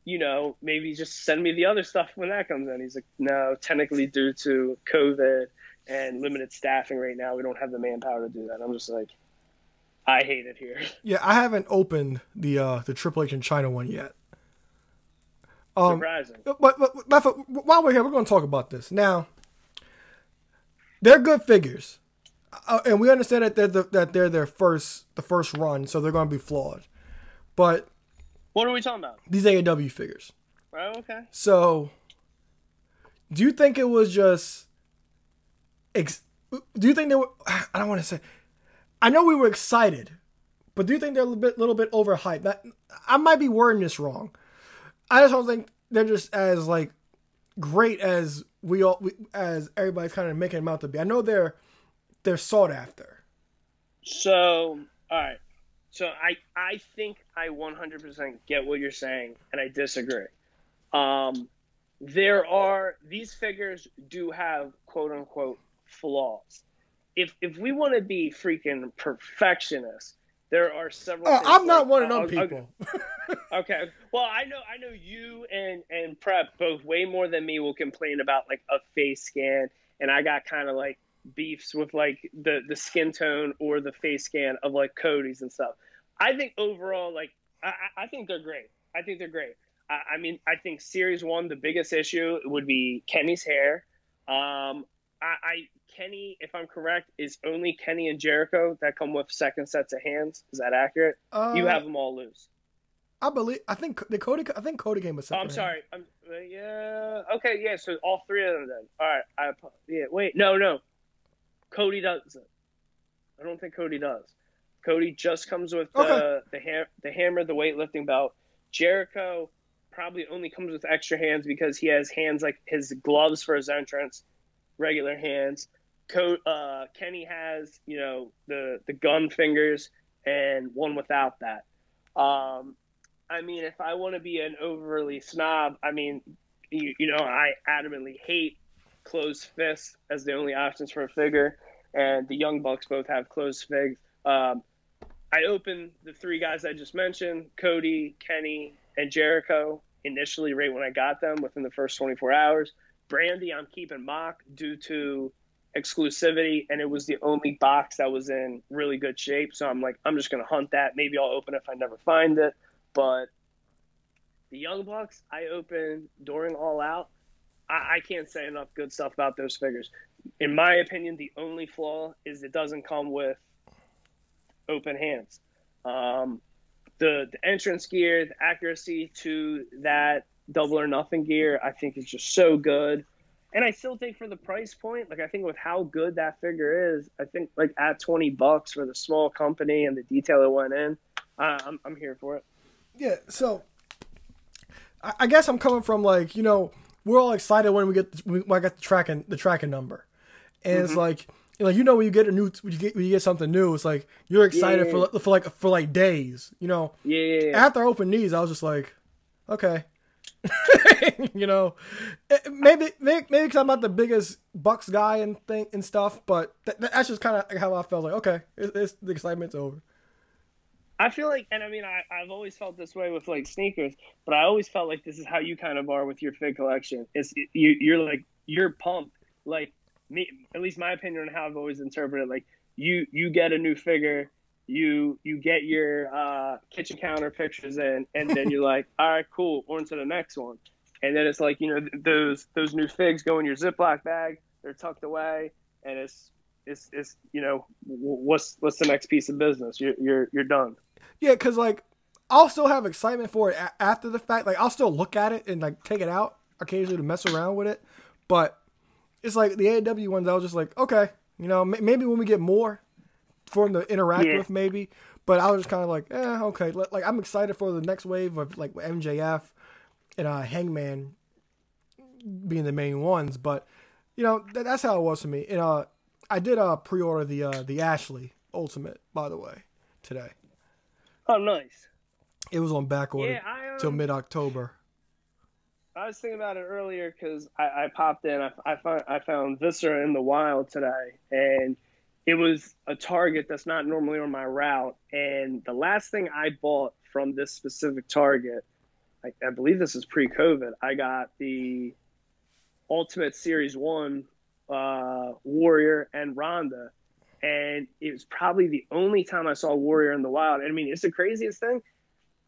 you know, maybe just send me the other stuff when that comes in. He's like, no, technically due to COVID and limited staffing right now, we don't have the manpower to do that. I'm just like, I hate it here. Yeah, I haven't opened the uh the Triple H in Chyna one yet. Um, Surprising. but, but, but, while we're here, we're going to talk about this now. They're good figures, uh, and we understand that they're the, that they're their first the first run, so they're going to be flawed. But What are we talking about? these AEW figures, Oh, okay. so do you think it was just? Ex- do you think they were? I don't want to say. I know we were excited, but do you think they're a little bit, little bit overhyped? That I might be wording this wrong. I just don't think they're just as like great as we all we, as everybody's kind of making them out to be. I know they're they're sought after. So, all right. So I I think I 100% get what you're saying, and I disagree. Um, there are these figures do have quote unquote flaws. If if we want to be freaking perfectionists, there are several. Things I'm not like- one of them people. Okay. Well, I know I know you and and Prep both way more than me will complain about like a face scan, and I got kind of like beefs with like the the skin tone or the face scan of like Cody's and stuff. I think overall, like I, I I think they're great. I think they're great. I, I mean, I think Series One, the biggest issue would be Kenny's hair. Um, I, I Kenny, if I'm correct, is only Kenny and Jericho that come with second sets of hands. Is that accurate? Uh, you have them all loose. I believe. I think the Cody. I think Cody came with Oh. I'm sorry. I'm uh, yeah. Okay, yeah. So all three of them then. All right. I yeah. Wait. No, no. Cody doesn't. I don't think Cody does. Cody just comes with the Okay. the, ha- the hammer, the weightlifting belt. Jericho probably only comes with extra hands because he has hands like his gloves for his entrance, regular hands. Co- uh, Kenny has you know the the gun fingers and one without that. Um, I mean, if I want to be an overly snob, I mean, you, you know, I adamantly hate closed fists as the only options for a figure, and the Young Bucks both have closed figs. Um, I opened the three guys I just mentioned Cody, Kenny, and Jericho initially, right when I got them within the first 24 hours. Brandi, I'm keeping mock due to exclusivity, and it was the only box that was in really good shape. So I'm like, I'm just to hunt that. Maybe I'll open it if I never find it. But the Young Bucks, I opened during All Out. I, I can't say enough good stuff about those figures. In my opinion, the only flaw is it doesn't come with open hands. Um, the, the entrance gear, the accuracy to that double or nothing gear, I think is just so good. And I still think for the price point, like I think with how good that figure is, I think like at twenty bucks for the small company and the detail it went in, uh, I'm I'm here for it. Yeah, so I, I guess I'm coming from like you know we're all excited when we get when I get the tracking the tracking number, and it's like you know you know when you get a new when you get when you get something new, it's like you're excited Yeah. for for like for like days. You know, Yeah, yeah, yeah. after I opened these, I was just like, okay. you know, Eh, maybe maybe because I'm not the biggest Bucks guy and thing and stuff, but th- that's just kind of how I felt. Like, okay, it's, it's the excitement's over. I feel like, and I mean, I, I've always felt this way with like sneakers, but I always felt like this is how you kind of are with your fig collection. It's you, you're like you're pumped, like me. At least my opinion on how I've always interpreted. Like you, you get a new figure, you you get your uh, kitchen counter pictures in, and then you're like, all right, cool, on to the next one. And then it's like you know th- those those new figs go in your Ziploc bag, they're tucked away, and it's it's it's you know what's what's the next piece of business? You're you're you're done. Yeah, because like I'll still have excitement for it after the fact. Like I'll still look at it and like take it out occasionally to mess around with it, but it's like the AEW ones. I was just like, okay, you know, m- maybe when we get more for them to interact Yeah. with, maybe. But I was just kind of like, eh, okay. Like I'm excited for the next wave of like MJF and uh, Hangman being the main ones, but you know th- that's how it was for me. And uh, I did uh pre-order the uh the Ashley Ultimate by the way today. Oh, nice. It was on back order Yeah, um, till mid October. I was thinking about it earlier because I, I popped in. I, I found I found Viscera in the wild today, and it was a target that's not normally on my route. And the last thing I bought from this specific target, I, I believe this is pre-COVID. I got the Ultimate Series One uh, Warrior and Ronda, and it was probably the only time I saw Warrior in the wild. And I mean, it's the craziest thing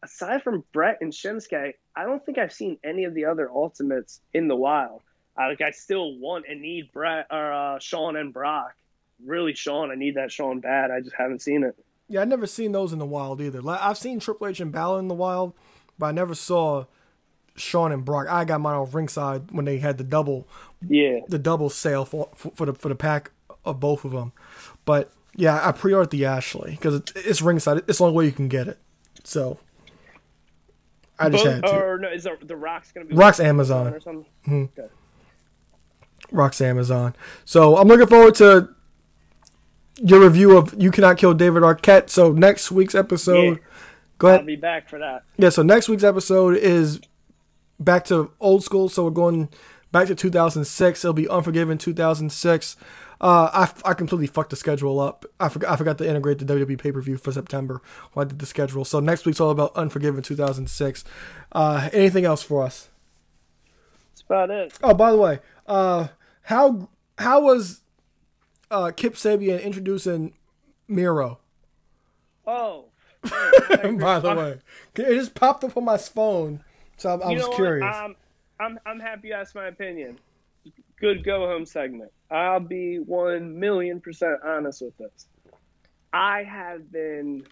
aside from Bret and Shinsuke, I don't think I've seen any of the other Ultimates in the wild. I, like I still want and need Bret or uh, Sean and Brock. Really, Sean, I need that Sean bad. I just haven't seen it. Yeah, I've never seen those in the wild either. Like, I've seen Triple H and Balor in the wild, but I never saw Sean and Brock. I got mine off ringside when they had the double Yeah, the double sale for for, for the for the pack of both of them. But yeah, I pre-ordered the Ashley because it, it's ringside. It's the only way you can get it. So I just Both- had to. or no, is the, the Rock's gonna be Rock's Amazon. or something? Mm-hmm. Okay. Rock's Amazon. So I'm looking forward to your review of You Cannot Kill David Arquette. So next week's episode, Yeah. go I'll be back for that. Yeah, so next week's episode is back to old school. So we're going back to 2006. It'll be Unforgiven 2006. Uh, I, I completely fucked the schedule up. I forgot, I forgot to integrate the WWE pay per view for September when I did the schedule. So next week's all about Unforgiven 2006. Uh, anything else for us? That's about it. Oh, by the way, uh, how how was uh, Kip Sabian introducing Miro? Oh, by the way, it just popped up on my phone, so I, I was curious. what? Um, I'm I'm happy you asked my opinion. Good go home segment. I'll be one million percent honest with this. I have been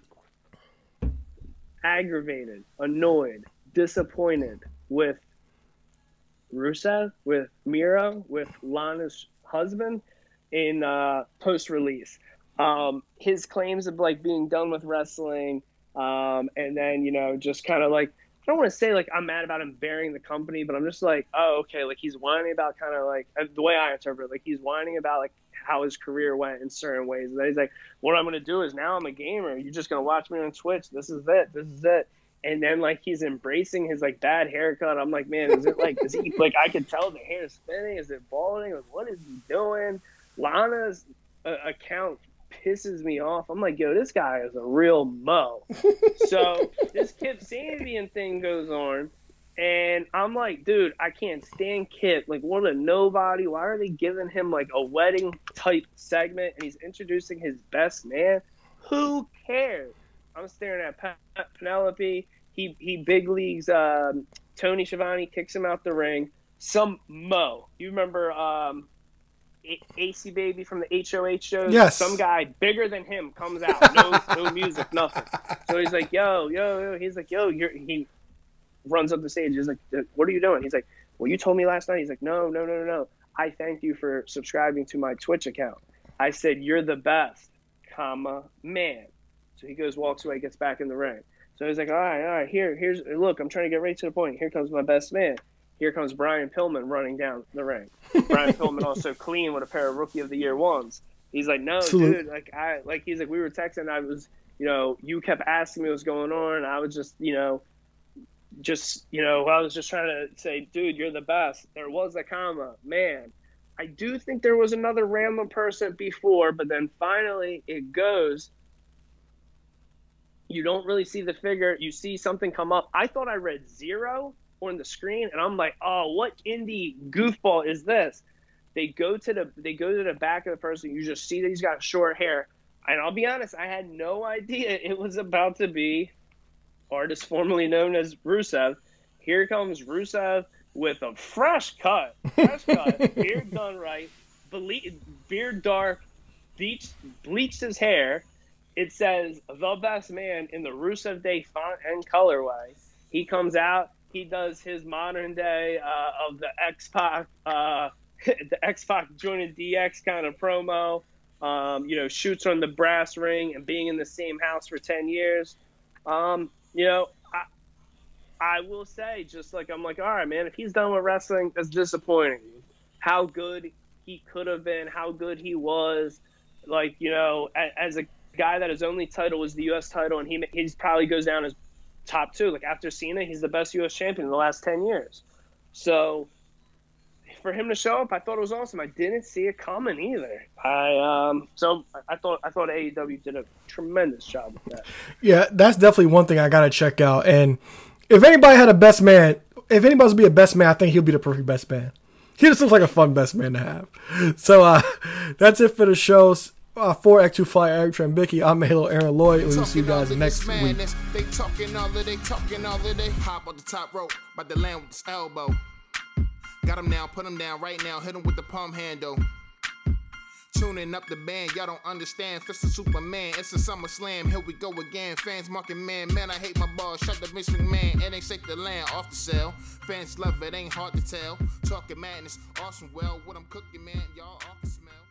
aggravated, annoyed, disappointed with Rusev, with Miro, with Lana's husband in uh, post release. Um, his claims of like being done with wrestling, um, and then you know just kind of like I don't want to say like I'm mad about him burying the company, but I'm just like, oh, okay, like he's whining about kind of like uh, the way I interpret it, like he's whining about like how his career went in certain ways. And he's like, what I'm gonna do is now I'm a gamer. You're just gonna watch me on Twitch. This is it. This is it. And then like he's embracing his like bad haircut. I'm like, man, is it like is he like I could tell the hair is spinning? Is it balding? Like what is he doing? Lana's uh, account pisses me off. I'm like, yo, this guy is a real mo. so this Kip Sabian thing goes on, and I'm like, dude, I can't stand Kip. Like, what a nobody. Why are they giving him like a wedding type segment? And he's introducing his best man. Who cares? I'm staring at Pe- Penelope. He he big leagues. Um, Tony Schiavone kicks him out the ring. Some mo. You remember um, AC Baby from the HOH shows? Yes. Some guy bigger than him comes out. No no music, nothing. So he's like, yo, yo, yo. He's like, yo, you're. He runs up the stage. He's like, what are you doing? He's like, well, you told me last night. He's like, no, no, no, no, no. I thank you for subscribing to my Twitch account. I said, you're the best, comma, man. So he goes, walks away, gets back in the ring. So he's like, all right, all right, here, here's, look, I'm trying to get right to the point. Here comes my best man. Here comes Brian Pillman running down the ring. Brian Pillman also clean with a pair of Rookie of the Year ones. He's like, no, dude, like I, like he's like, we were texting. I was, you know, you kept asking me what's going on. And I was just, you know, just, you know, I was just trying to say, dude, you're the best. There was a comma, man. I do think there was another random person before, but then finally it goes. You don't really see the figure. You see something come up. I thought I read zero on the screen, and I'm like, oh, what indie goofball is this? They go to the they go to the back of the person. You just see that he's got short hair, and I'll be honest, I had no idea it was about to be artist formerly known as Rusev. Here comes Rusev with a fresh cut, fresh cut, beard done right, ble- beard dark, bleached, bleached his hair. It says the best man in the Rusev Day font and colorway. He comes out. He does his modern day uh, of the X Pac, uh, the X Pac joining DX kind of promo. Um, you know, shoots on the brass ring and being in the same house for ten years. Um, you know, I, I will say, just like I'm like, all right, man, if he's done with wrestling, that's disappointing. How good he could have been, how good he was, like you know, as, a guy that his only title was the U.S. title, and he he's probably goes down as top two. Like after Cena, he's the best U.S. champion in the last ten years. So for him to show up, I thought it was awesome. I didn't see it coming either. I um, so I thought I thought AEW did a tremendous job with that. Yeah, that's definitely one thing I gotta check out. And if anybody had a best man, if anybody's be a best man, I think he'll be the perfect best man. He just looks like a fun best man to have. So uh, that's it for the shows. Uh, for X2 Fly Eric Trembicki, I'm Halo Aaron Lloyd. We'll see you guys next week. They talking all of they talking all of they hop on the top rope, about to land with this elbow. Got him now, put him down right now, hit him with the palm handle. Tuning up the band, y'all don't understand. Fist of Superman, it's a summer slam. Here we go again. Fans marking man, man, I hate my balls. Shut the Vince McMahon, it ain't safe to land off the cell. Fans love it, ain't hard to tell. Talking madness, awesome. Well, what I'm cooking, man, y'all off the smell.